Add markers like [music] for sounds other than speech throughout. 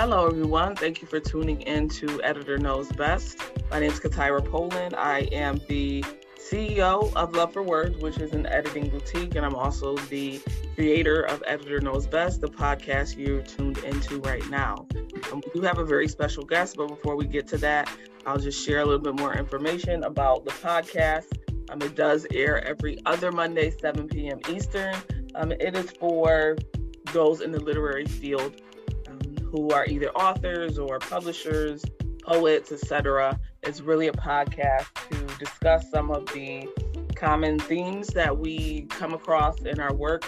Hello, everyone. Thank you for tuning in to Editor Knows Best. My name is Katira Poland. I am the CEO of Love for Words, which is an editing boutique, and I'm also the creator of Editor Knows Best, the podcast you're tuned into right now. Um, we do have a very special guest, but before we get to that, I'll just share a little bit more information about the podcast. Um, it does air every other Monday, 7 p.m. Eastern. Um, it is for those in the literary field who are either authors or publishers, poets, etc. It's really a podcast to discuss some of the common themes that we come across in our work.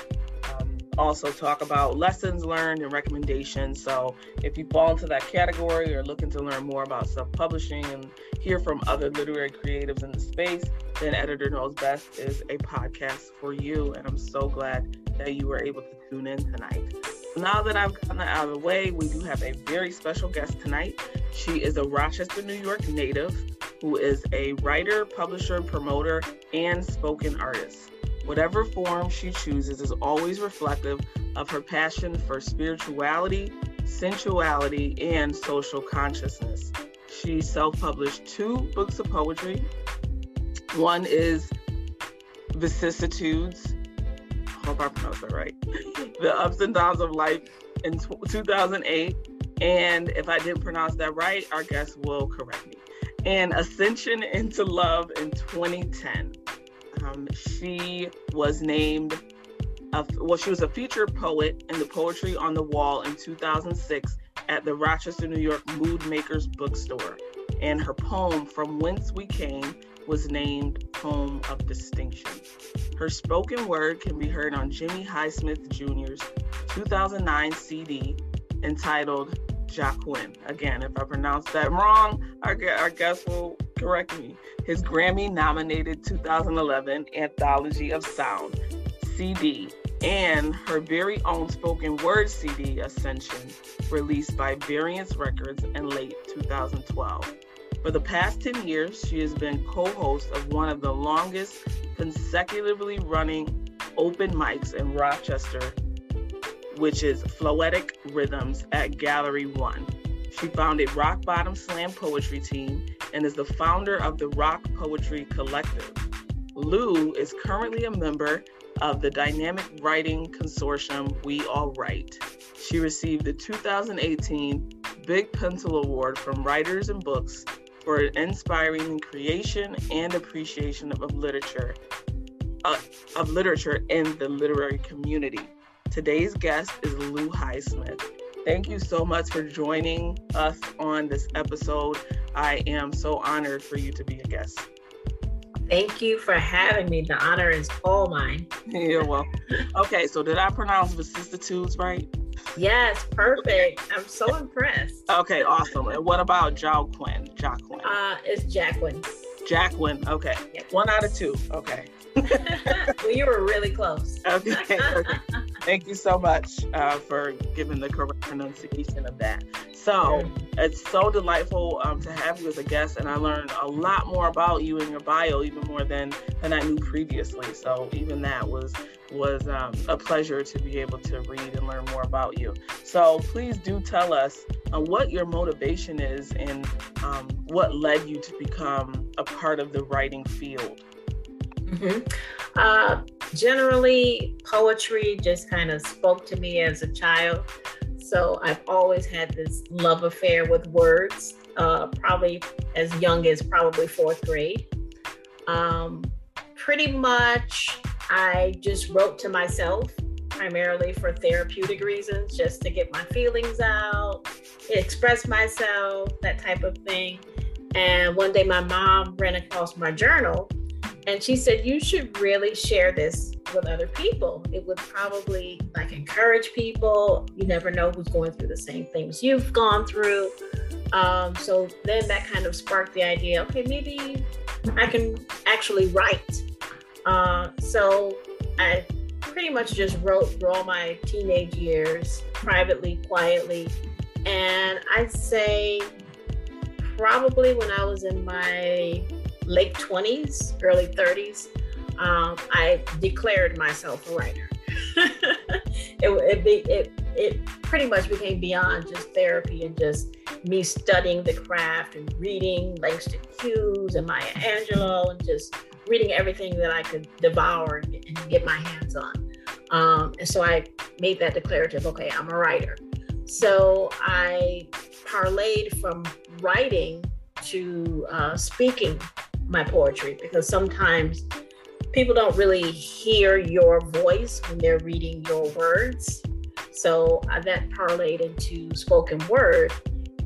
Um, also, talk about lessons learned and recommendations. So, if you fall into that category or looking to learn more about self publishing and hear from other literary creatives in the space, then Editor Knows Best is a podcast for you. And I'm so glad that you were able to tune in tonight. Now that I've gotten that out of the way, we do have a very special guest tonight. She is a Rochester, New York native who is a writer, publisher, promoter, and spoken artist. Whatever form she chooses is always reflective of her passion for spirituality, sensuality, and social consciousness. She self published two books of poetry. One is Vicissitudes, hope I pronounced that right. the ups and downs of life in 2008. And if I didn't pronounce that right, our guest will correct me. And Ascension into Love in 2010. Um, she was named, a, well, she was a featured poet in the Poetry on the Wall in 2006 at the Rochester, New York Mood Makers Bookstore. And her poem, From Whence We Came, was named Poem of Distinction. Her spoken word can be heard on Jimmie Highsmith Jr.'s 2009 CD entitled Jacquin. Again, if I pronounce that wrong, our, our guest will correct me. His Grammy nominated 2011 Anthology of Sound CD and her very own spoken word CD, Ascension, released by Variance Records in late 2012. For the past 10 years, she has been co host of one of the longest consecutively running open mics in Rochester, which is Flowetic Rhythms at Gallery One. She founded Roc Bottom Slam Poetry Team and is the founder of the Roc Poetry Collective. Lu is currently a member of the Dynamic Writing Consortium We All Write. She received the 2018 Big Pencil Award from Writers and Books for inspiring the creation and appreciation of, of literature uh, of literature in the literary community. Today's guest is Lu Highsmith. Thank you so much for joining us on this episode. I am so honored for you to be a guest. Thank you for having me. The honor is all mine. [laughs] You're welcome. Okay, so did I pronounce vicissitudes right? Yes, perfect. I'm so impressed. Okay, awesome. And what about Jacquin? Jacquin. Uh, it's Jacqueline. Jacqueline. Okay. One out of two. Okay. [laughs] well, you were really close. okay, okay. [laughs] Thank you so much uh, for giving the correct pronunciation of that. So it's so delightful um, to have you as a guest, and I learned a lot more about you and your bio, even more than than I knew previously. So even that was was um, a pleasure to be able to read and learn more about you. So please do tell us uh, what your motivation is and um, what led you to become a part of the writing field. Mm-hmm. Uh, generally, poetry just kind of spoke to me as a child. So I've always had this love affair with words, uh, probably as young as probably fourth grade. Um, pretty much I just wrote to myself primarily for therapeutic reasons, just to get my feelings out, express myself, that type of thing. And one day my mom ran across my journal and she said, You should really share this with other people. It would probably like encourage people. You never know who's going through the same things you've gone through. Um, so then that kind of sparked the idea okay, maybe I can actually write uh, so I pretty much just wrote through all my teenage years, privately, quietly. And I'd say probably when I was in my late 20s, early 30s, um, I declared myself a writer. [laughs] it, it, it, it pretty much became beyond just therapy and just me studying the craft and reading Langston Hughes and Maya Angelou and just reading everything that I could devour and, and get my hands on. Um, and so I made that declarative okay, I'm a writer. So I parlayed from writing to uh, speaking my poetry because sometimes people don't really hear your voice when they're reading your words. So that parlayed into spoken word.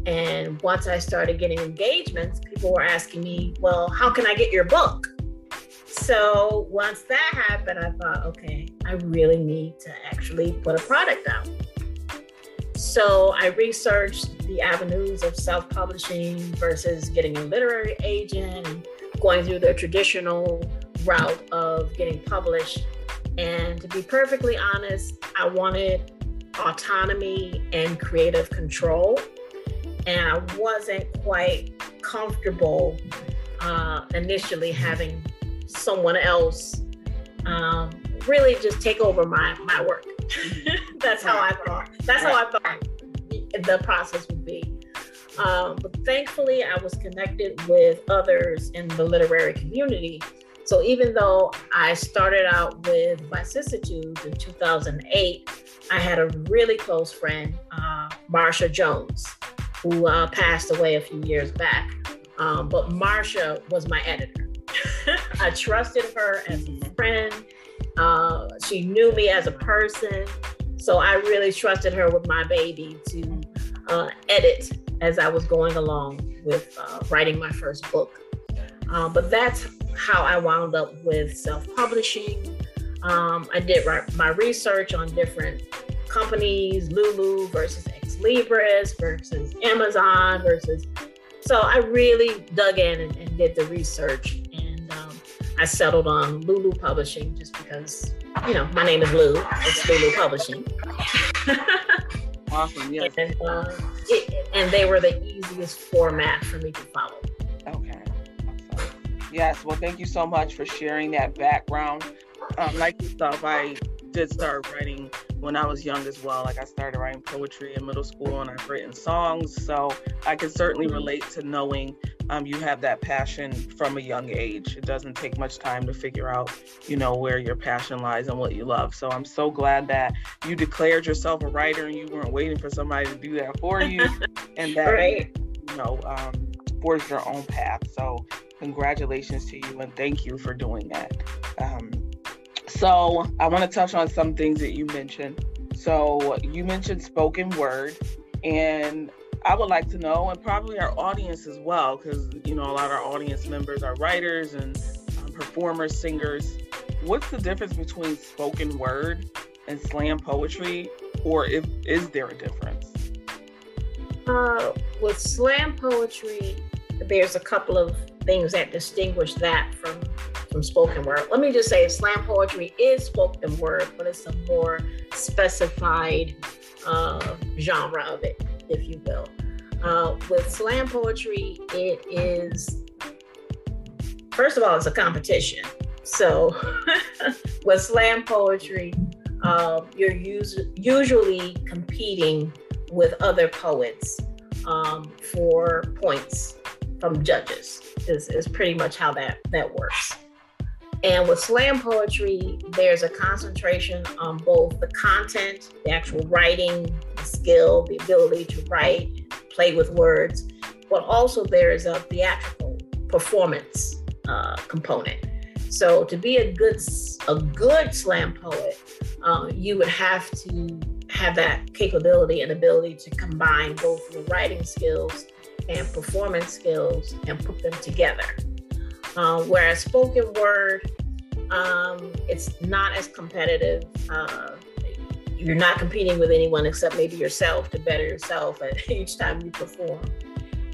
And once I started getting engagements, people were asking me, Well, how can I get your book? So once that happened, I thought, okay, I really need to actually put a product out. So I researched the avenues of self publishing versus getting a literary agent going through the traditional route of getting published. And to be perfectly honest, I wanted autonomy and creative control. And I wasn't quite comfortable uh, initially having someone else um, really just take over my, my work. [laughs] That's how I thought. That's how I thought the process would be. Um, but thankfully, I was connected with others in the literary community. So even though I started out with vicissitudes in 2008, I had a really close friend, uh, Marsha Jones, who uh, passed away a few years back. Um, but Marsha was my editor. [laughs] I trusted her as a friend. Uh, she knew me as a person. So I really trusted her with my baby to uh, edit as I was going along with uh, writing my first book. Um, but that's how I wound up with self publishing. Um, I did my research on different companies, Lulu versus Xlibris versus Amazon versus. So I really dug in and, and did the research, and um, I settled on Lulu Publishing just because you know my name is Lu. It's Lulu Publishing. [laughs] awesome. Yes. And, uh, it, and they were the easiest format for me to follow. Okay. Awesome. Yes. Well, thank you so much for sharing that background. Um, like yourself, I did start writing when I was young as well. Like I started writing poetry in middle school and I've written songs. So I can certainly mm-hmm. relate to knowing um, you have that passion from a young age. It doesn't take much time to figure out, you know, where your passion lies and what you love. So I'm so glad that you declared yourself a writer and you weren't waiting for somebody to do that for you, [laughs] and that right. you know um, forged your own path. So congratulations to you and thank you for doing that. Um, so I want to touch on some things that you mentioned. So you mentioned spoken word, and I would like to know, and probably our audience as well, because you know a lot of our audience members are writers and um, performers, singers. What's the difference between spoken word and slam poetry, or if is there a difference? Uh, with slam poetry, there's a couple of things that distinguish that from from spoken word. Let me just say, slam poetry is spoken word, but it's a more specified uh, genre of it if you will. Uh, with slam poetry, it is, first of all, it's a competition. So [laughs] with slam poetry, uh, you're us- usually competing with other poets um, for points from judges. Is, is pretty much how that that works. And with slam poetry, there's a concentration on both the content, the actual writing, the skill, the ability to write, play with words, but also there is a theatrical performance uh, component. So to be a good a good slam poet, uh, you would have to have that capability and ability to combine both your writing skills and performance skills and put them together. Uh, whereas spoken word, um, it's not as competitive. Uh, you're not competing with anyone except maybe yourself to better yourself at [laughs] each time you perform.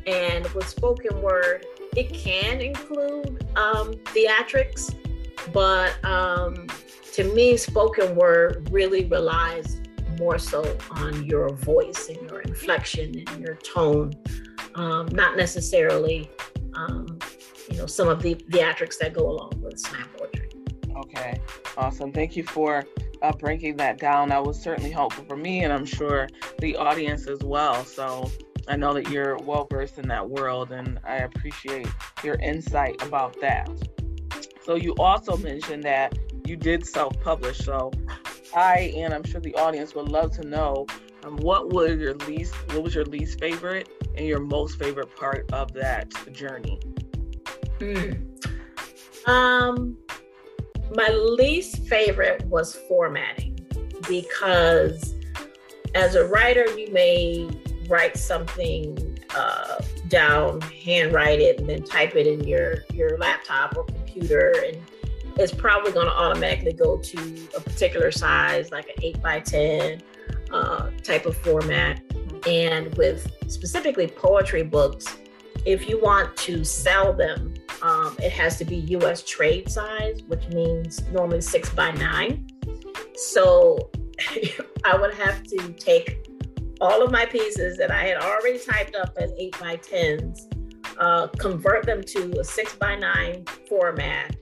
And with spoken word, it can include um, theatrics, but um, to me, spoken word really relies more so on your voice and your inflection and your tone, um, not necessarily um, know some of the theatrics that go along with slam poetry. Okay, awesome. Thank you for uh, breaking that down. That was certainly helpful for me, and I'm sure the audience as well. So I know that you're well versed in that world, and I appreciate your insight about that. So you also mentioned that you did self-publish. So I and I'm sure the audience would love to know um, what was your least what was your least favorite and your most favorite part of that journey. Mm. Um, my least favorite was formatting because as a writer, you may write something uh, down, handwrite it, and then type it in your your laptop or computer, and it's probably going to automatically go to a particular size, like an eight by ten uh, type of format. And with specifically poetry books, if you want to sell them, um, it has to be US trade size, which means normally six by nine. So [laughs] I would have to take all of my pieces that I had already typed up as eight by tens, uh, convert them to a six by nine format,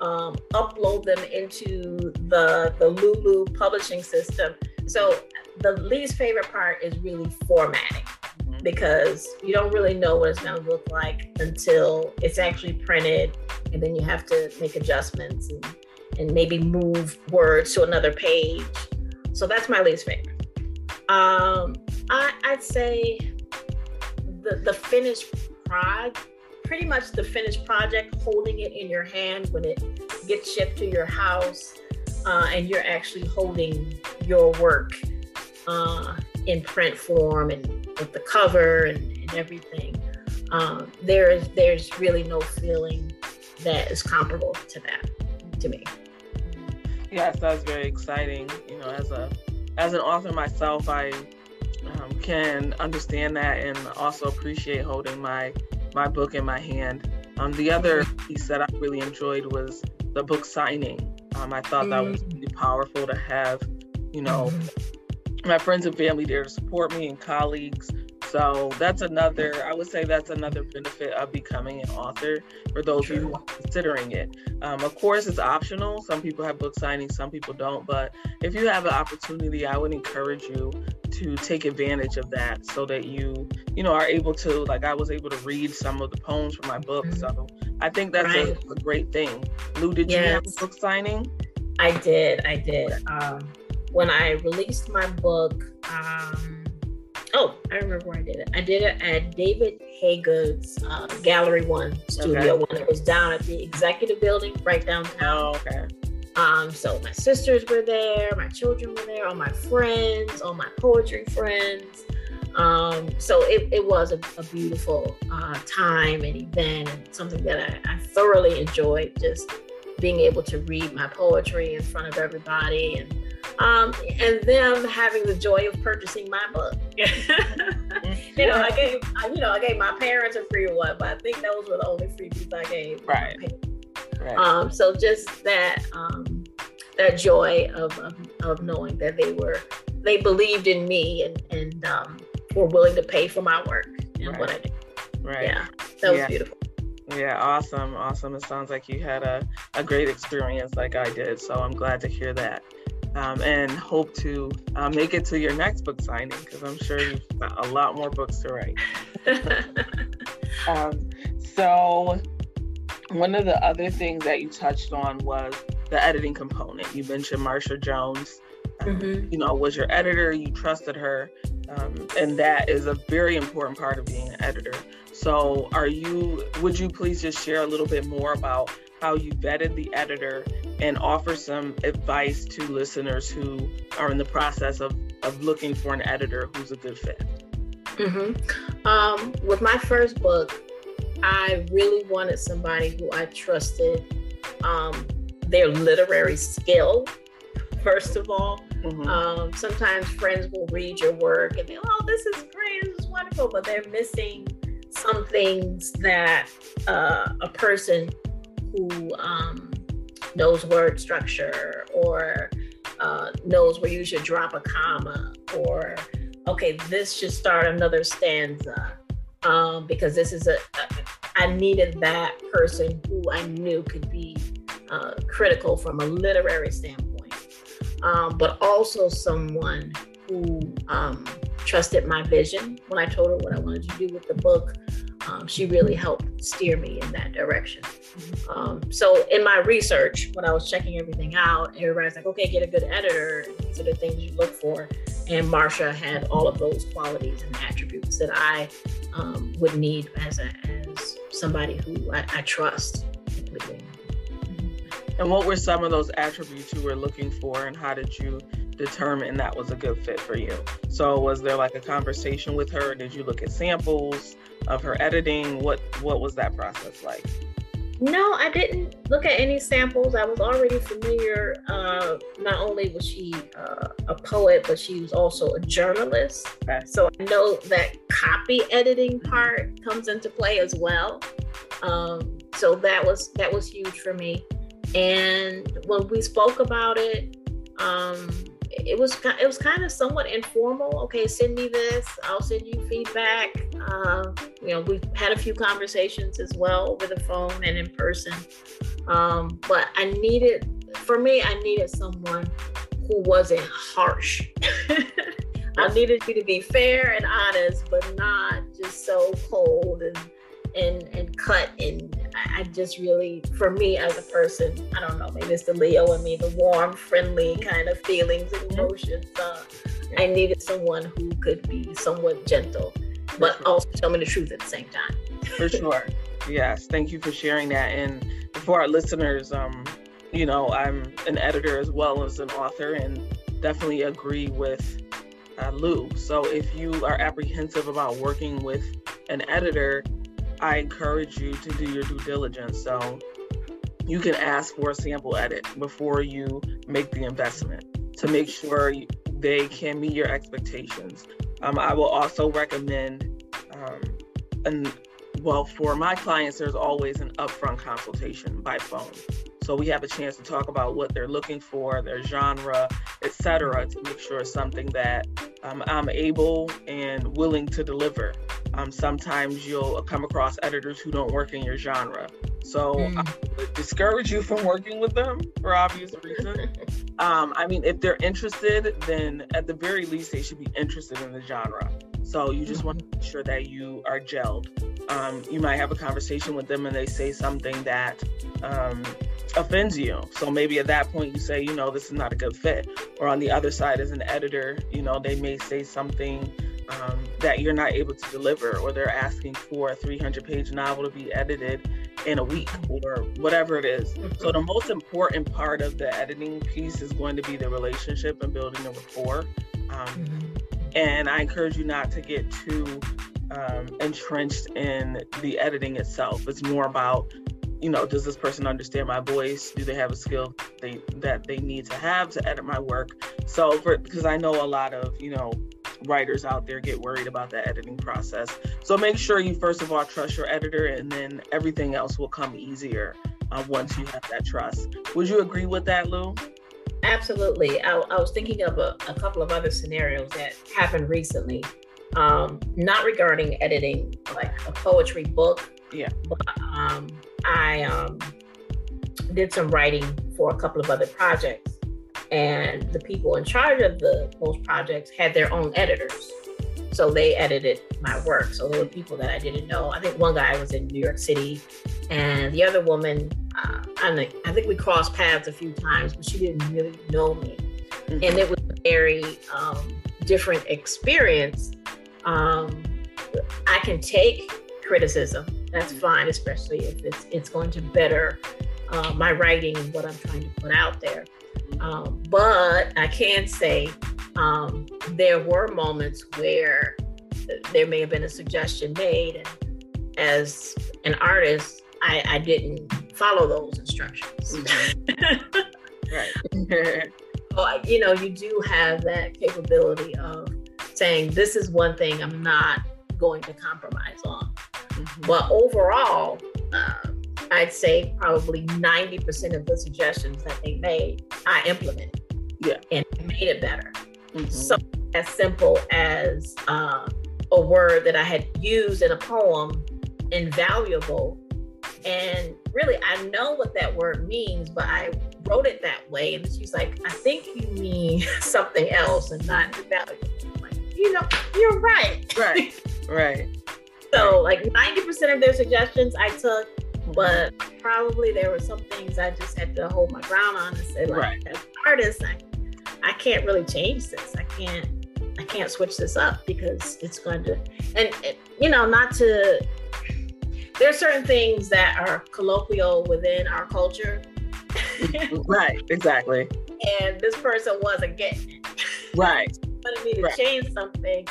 um, upload them into the the Lulu publishing system. So the least favorite part is really formatting because you don't really know what it's going to look like until it's actually printed and then you have to make adjustments and, and maybe move words to another page. So that's my least favorite. Um, I, i'd say the, the finished project pretty much the finished project holding it in your hand when it gets shipped to your house uh, and you're actually holding your work uh, in print form and with the cover and, and everything. Um, there's there's really no feeling that is comparable to that to me. Yes, that's very exciting. You know, as a as an author myself, I um, can understand that and also appreciate holding my my book in my hand. Um, the other piece that I really enjoyed was the book signing. Um, I thought mm-hmm. that was mm. really powerful to have, you know, mm-hmm my friends and family there to support me and colleagues. So that's another, I would say that's another benefit of becoming an author for those sure. of you who are considering it. Um, of course, it's optional. Some people have book signings, some people don't. But if you have an opportunity, I would encourage you to take advantage of that so that you, you know, are able to, like I was able to read some of the poems from my book. Mm-hmm. So I think that's right. a, a, great thing. Lu, did yes. you have a book signing? I did. I did. Um, when I released my book, um, oh, I remember where I did it. I did it at David Haygood's uh, Gallery One studio okay. when it was down at the executive building right downtown. Oh, okay. Um, so my sisters were there, my children were there, all my friends, all my poetry friends. Um, so it, it was a, a beautiful uh, time and event and something that I, I thoroughly enjoyed just being able to read my poetry in front of everybody and um, and them having the joy of purchasing my book. [laughs] you know, I gave you know I gave my parents a free one, but I think those were the only freebies I gave. Right. right. Um, so just that um, that joy of, of, of knowing that they were they believed in me and and um, were willing to pay for my work and right. what I did. Right. Yeah, that was yeah. beautiful. Yeah, awesome, awesome. It sounds like you had a, a great experience like I did. So I'm glad to hear that um, and hope to uh, make it to your next book signing because I'm sure you've got a lot more books to write. [laughs] um, so, one of the other things that you touched on was the editing component. You mentioned Marsha Jones. Um, mm-hmm. You know, was your editor. You trusted her, um, and that is a very important part of being an editor. So, are you? Would you please just share a little bit more about how you vetted the editor and offer some advice to listeners who are in the process of, of looking for an editor who's a good fit? Mm-hmm. Um, with my first book, I really wanted somebody who I trusted um, their literary skill, first of all. Mm-hmm. Um, sometimes friends will read your work and they, oh, this is great, this is wonderful, but they're missing some things that uh, a person who um, knows word structure or uh, knows where you should drop a comma or okay this should start another stanza um, because this is a, a I needed that person who I knew could be uh, critical from a literary standpoint. um, but also someone who um, trusted my vision when I told her what I wanted to do with the book. Um, she really helped steer me in that direction. Um, so in my research, when I was checking everything out, everybody's like, okay, get a good editor. These are the things you look for. And Marsha had all of those qualities and attributes that I um, would need as, a, as somebody who I, I trust. And what were some of those attributes you were looking for, and how did you determine that was a good fit for you? So, was there like a conversation with her? Did you look at samples of her editing? What What was that process like? No, I didn't look at any samples. I was already familiar. Uh, not only was she uh, a poet, but she was also a journalist. Okay. So I know that copy editing part comes into play as well. Um, so that was that was huge for me. And when we spoke about it, um, it was it was kind of somewhat informal. Okay, send me this. I'll send you feedback. Uh, you know, we've had a few conversations as well over the phone and in person. Um, but I needed, for me, I needed someone who wasn't harsh. [laughs] I needed you to be fair and honest, but not just so cold and and and cut and I just really for me as a person I don't know maybe it's the Leo in me the warm friendly kind of feelings and mm-hmm. emotions uh, I needed someone who could be somewhat gentle but sure. also tell me the truth at the same time. For sure. Yes thank you for sharing that. And for our listeners um you know I'm an editor as well as an author and definitely agree with uh, Lu. So if you are apprehensive about working with an editor I encourage you to do your due diligence. So you can ask for a sample edit before you make the investment to make sure they can meet your expectations. Um, I will also recommend, um, and well, for my clients, there's always an upfront consultation by phone. So we have a chance to talk about what they're looking for, their genre, etc., to make sure it's something that um, I'm able and willing to deliver. Um, sometimes you'll come across editors who don't work in your genre. So mm. I would discourage you from working with them for obvious reasons. [laughs] um, I mean, if they're interested, then at the very least, they should be interested in the genre. So you just mm-hmm. want to make sure that you are gelled. Um, you might have a conversation with them and they say something that um, offends you. So maybe at that point you say, you know, this is not a good fit. Or on the other side, as an editor, you know, they may say something um, that you're not able to deliver, or they're asking for a 300 page novel to be edited in a week, or whatever it is. So, the most important part of the editing piece is going to be the relationship and building a rapport. Um, mm-hmm. And I encourage you not to get too um, entrenched in the editing itself. It's more about you know, does this person understand my voice? Do they have a skill they that they need to have to edit my work? So for because I know a lot of, you know, writers out there get worried about the editing process. So make sure you first of all trust your editor, and then everything else will come easier uh, once you have that trust. Would you agree with that, Lu? Absolutely. I, I was thinking of a, a, couple of other scenarios that happened recently, um, not regarding editing, like a poetry book. Yeah. But um, I um, did some writing for a couple of other projects and the people in charge of the those projects had their own editors. So they edited my work. So there were people that i didn't know. I think one guy was in new york city and the other woman uh, I, think, I think we crossed paths a few times but she didn't really know me. Mm-hmm. and it was a very um, different experience. Um, i can take criticism. That's mm-hmm. fine especially if it's it's going to better uh, my writing and what i'm trying to put out there um, but I can say um, there were moments where there may have been a suggestion made, and as an artist, I, I didn't follow those instructions. Mm-hmm. [laughs] right. [laughs] so, you know, you do have that capability of saying, this is one thing I'm not going to compromise on. Mm-hmm. But overall, uh, I'd say probably 90% of the suggestions that they made, I implemented. Yeah. And made it better. Mm-hmm. So as simple as uh, a word that I had used in a poem, invaluable. And really, I know what that word means, but I wrote it that way. And she's like, I think you mean [laughs] something else and not value. Like, you know, you're right. Right. [laughs] Right. so like 90% of their suggestions I took, but probably there were some things I just had to hold my ground on and say, like, right. as an artist, I, I can't really change this. I can't I can't switch this up because it's going to and, you know, not to there are certain things that are colloquial within our culture. [laughs] right, exactly. And this person wasn't getting it. Right. [laughs] wanted me to right. change something.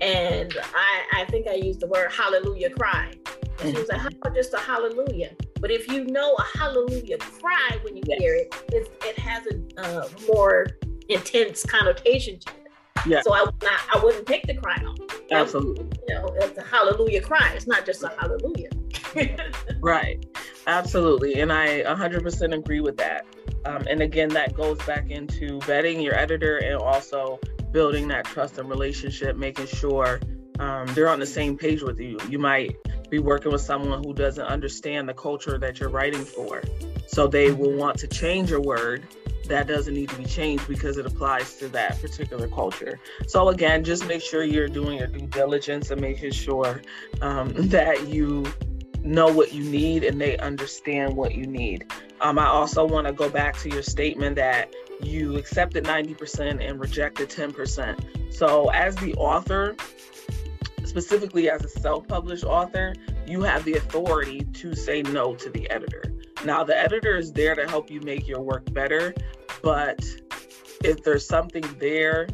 And I, I think I used the word hallelujah cry. She was like, How about just a hallelujah? But if you know a hallelujah cry when you yes. hear it, it, it has a uh, more intense connotation to it. Yeah. So I not, I wouldn't take the cry off. Absolutely. You know, it's a hallelujah cry. It's not just a hallelujah. [laughs] right. Absolutely. And I 100% agree with that. Um, and again, that goes back into vetting your editor and also building that trust and relationship, making sure um, they're on the same page with you. You might be working with someone who doesn't understand the culture that you're writing for. So they will want to change a word that doesn't need to be changed because it applies to that particular culture. So again, just make sure you're doing your due diligence and making sure um, [laughs] that you know what you need and they understand what you need. Um, I also want to go back to your statement that you accepted 90% and rejected 10%. So as the author, specifically as a self-published author, you have the authority to say no to the editor. Now, the editor is there to help you make your work better, but if there's something there,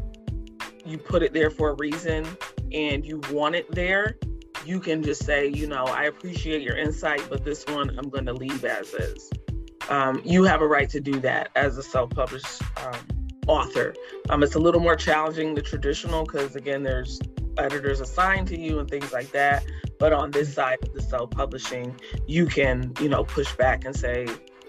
you put it there for a reason and you want it there, you can just say, you know, I appreciate your insight, but this one I'm going to leave as is. Um, you have a right to do that as a self published um, author. Um, it's a little more challenging the traditional because, again, there's editors assigned to you and things like that. But on this side of the self publishing, you can, you know, push back and say,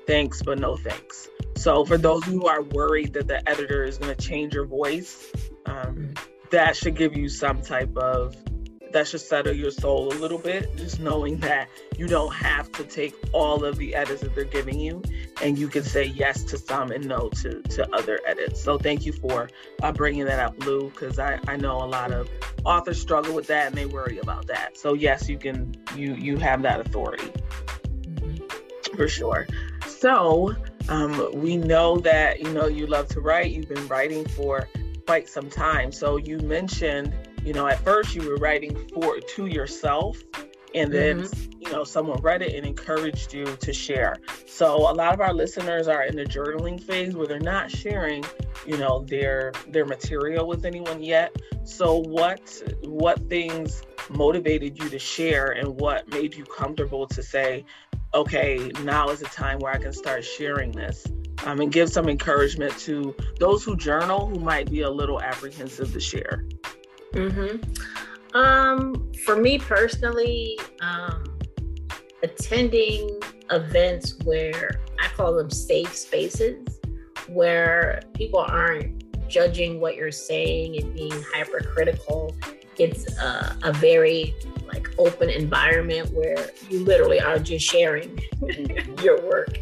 thanks, but no thanks. So for those who are worried that the editor is going to change your voice, um, that should give you some type of that should settle your soul a little bit, just knowing that you don't have to take all of the edits that they're giving you, and you can say yes to some and no to, to other edits. So thank you for uh, bringing that up, Lu, because I, I know a lot of authors struggle with that and they worry about that. So yes, you can you you have that authority mm-hmm. for sure. So um, we know that you know you love to write. You've been writing for quite some time. So you mentioned you know at first you were writing for to yourself and then mm-hmm. you know someone read it and encouraged you to share. So a lot of our listeners are in the journaling phase where they're not sharing you know their their material with anyone yet. So what what things motivated you to share and what made you comfortable to say okay now is the time where i can start sharing this um, and give some encouragement to those who journal who might be a little apprehensive to share Mm-hmm. Um, for me personally, um, attending events where I call them safe spaces, where people aren't judging what you're saying and being hypercritical. It's a, a very like open environment where you literally are just sharing [laughs] your work.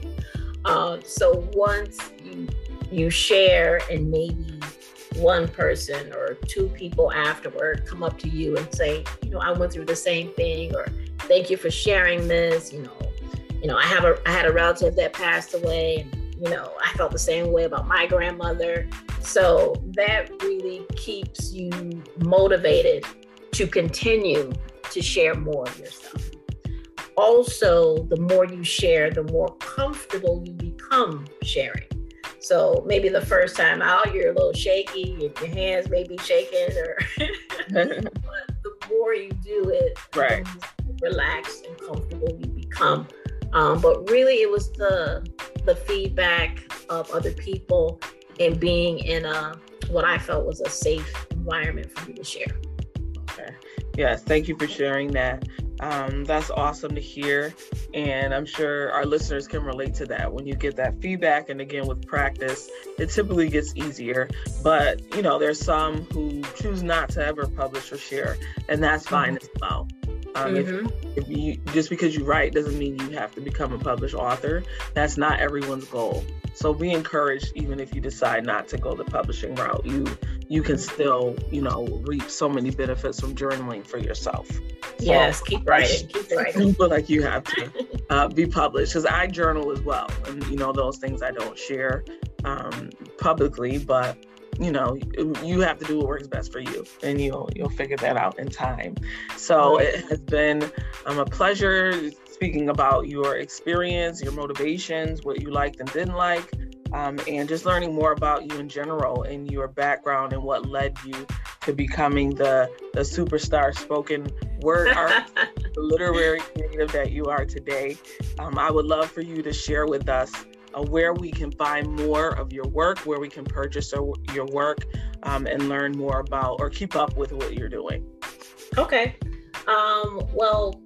Uh, so once you you share and maybe one person or two people afterward come up to you and say, you know, I went through the same thing, or thank you for sharing this. You know, you know, I have a I had a relative that passed away, and you know, I felt the same way about my grandmother. So that really keeps you motivated to continue to share more of yourself. Also, the more you share, the more comfortable you become sharing. So maybe the first time out, you're a little shaky, your hands may be shaking, or [laughs] [laughs] but the more you do it, right, relaxed and comfortable you become. Um, but really, it was the the feedback of other people and being in a what I felt was a safe environment for me to share. Yes, thank you for sharing that. Um, that's awesome to hear. And I'm sure our listeners can relate to that. When you get that feedback, and again, with practice, it typically gets easier. But, you know, there's some who choose not to ever publish or share, and that's fine mm-hmm. as well. Um, mm-hmm. If you just because you write doesn't mean you have to become a published author. That's not everyone's goal. So be encouraged, even if you decide not to go the publishing route. You you can still, you know, reap so many benefits from journaling for yourself. Yes, so, keep writing, [laughs] keep writing. feel like you have to uh, be published because I journal as well, and you know those things I don't share um, publicly, but you know you have to do what works best for you and you'll you'll figure that out in time. So it has been um, a pleasure speaking about your experience your motivations what you liked and didn't like um, and just learning more about you in general and your background and what led you to becoming the the superstar spoken word art [laughs] literary creative that you are today. Um, i would love for you to share with us uh, where we can find more of your work, where we can purchase your work, um, and learn more about or keep up with what you're doing. Okay. Um, well,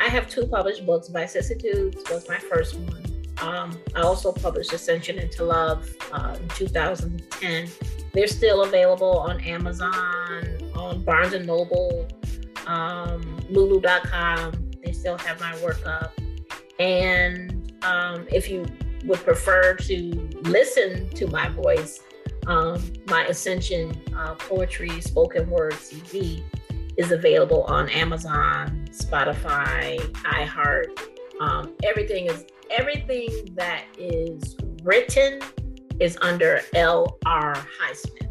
I have two published books. Vicissitudes was my first one. Um, I also published Ascension into Love uh, in 2010. They're still available on Amazon, on Barnes and Noble, um, Lulu.com. They still have my work up. And um, if you would prefer to listen to my voice, um, my Ascension uh, Poetry Spoken Word CD is available on Amazon, Spotify, iHeart. Um, everything is everything that is written is under L.R. Highsmith.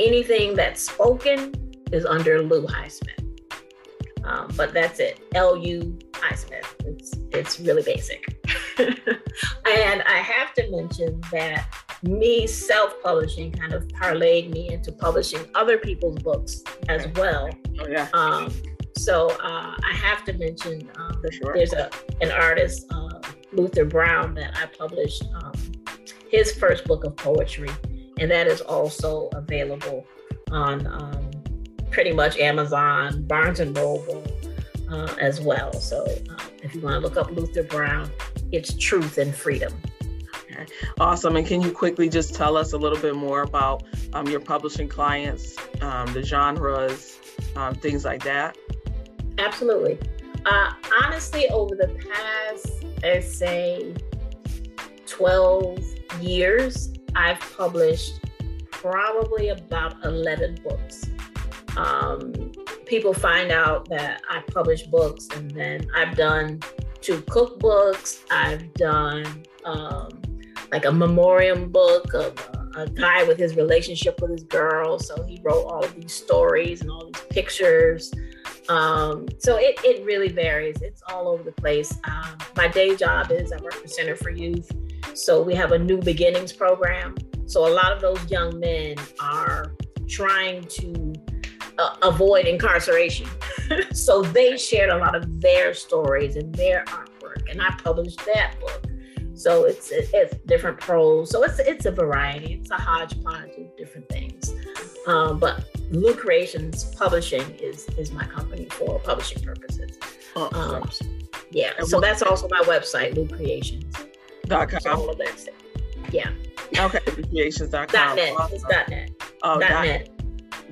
Anything that's spoken is under Lu Highsmith. Um, but that's it. L.U. Highsmith. It's it's really basic. [laughs] and I have to mention that me self-publishing kind of parlayed me into publishing other people's books as well. Oh yeah. Um, so uh, I have to mention um, sure. there's a an artist uh, Luther Brown that I published um, his first book of poetry, and that is also available on um, pretty much Amazon, Barnes and Noble, uh, as well. So uh, if you want to look up Luther Brown, it's Truth and Freedom. Okay. Awesome. And can you quickly just tell us a little bit more about um, your publishing clients, um, the genres, um, things like that? Absolutely. Uh, honestly, over the past, let's say, 12 years, I've published probably about 11 books. Um, people find out that I publish books, and then I've done two cookbooks. I've done um, like a memoriam book of a, guy with his relationship with his girl. So he wrote all of these stories and all these pictures. Um, so it, it really varies. It's all over the place. Um, my day job is I work for Center for Youth. So we have a new beginnings program. So a lot of those young men are trying to uh, avoid incarceration. [laughs] so they shared a lot of their stories and their artwork, and I published that book. So it's it's different pros. So it's it's a variety. It's a hodgepodge of different things. Um, but Lu Creations Publishing is is my company for publishing purposes. Oh, um, yeah. So that's also my website, Lu Creations. Dot com. all of that. Yeah. Okay. Creations.com. Dot net. It's dot net. Oh, dot net.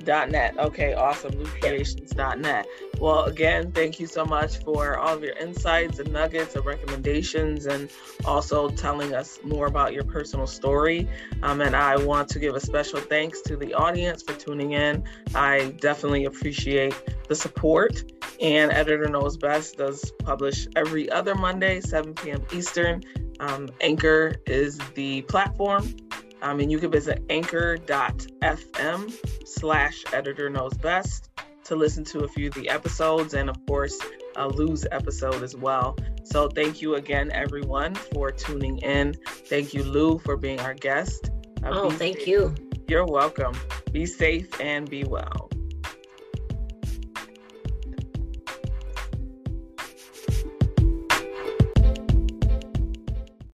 .net. Okay, awesome. LuCreations.net. Well, again, thank you so much for all of your insights and nuggets and recommendations, and also telling us more about your personal story. Um, and I want to give a special thanks to the audience for tuning in. I definitely appreciate the support. And Editor Knows Best does publish every other Monday, 7 p.m. Eastern. Um, Anchor is the platform um, and you can visit anchor.fm slash editor knows best to listen to a few of the episodes and, of course, a Lu's episode as well. So, thank you again, everyone, for tuning in. Thank you, Lu, for being our guest. Uh, oh, thank safe. you. You're welcome. Be safe and be well.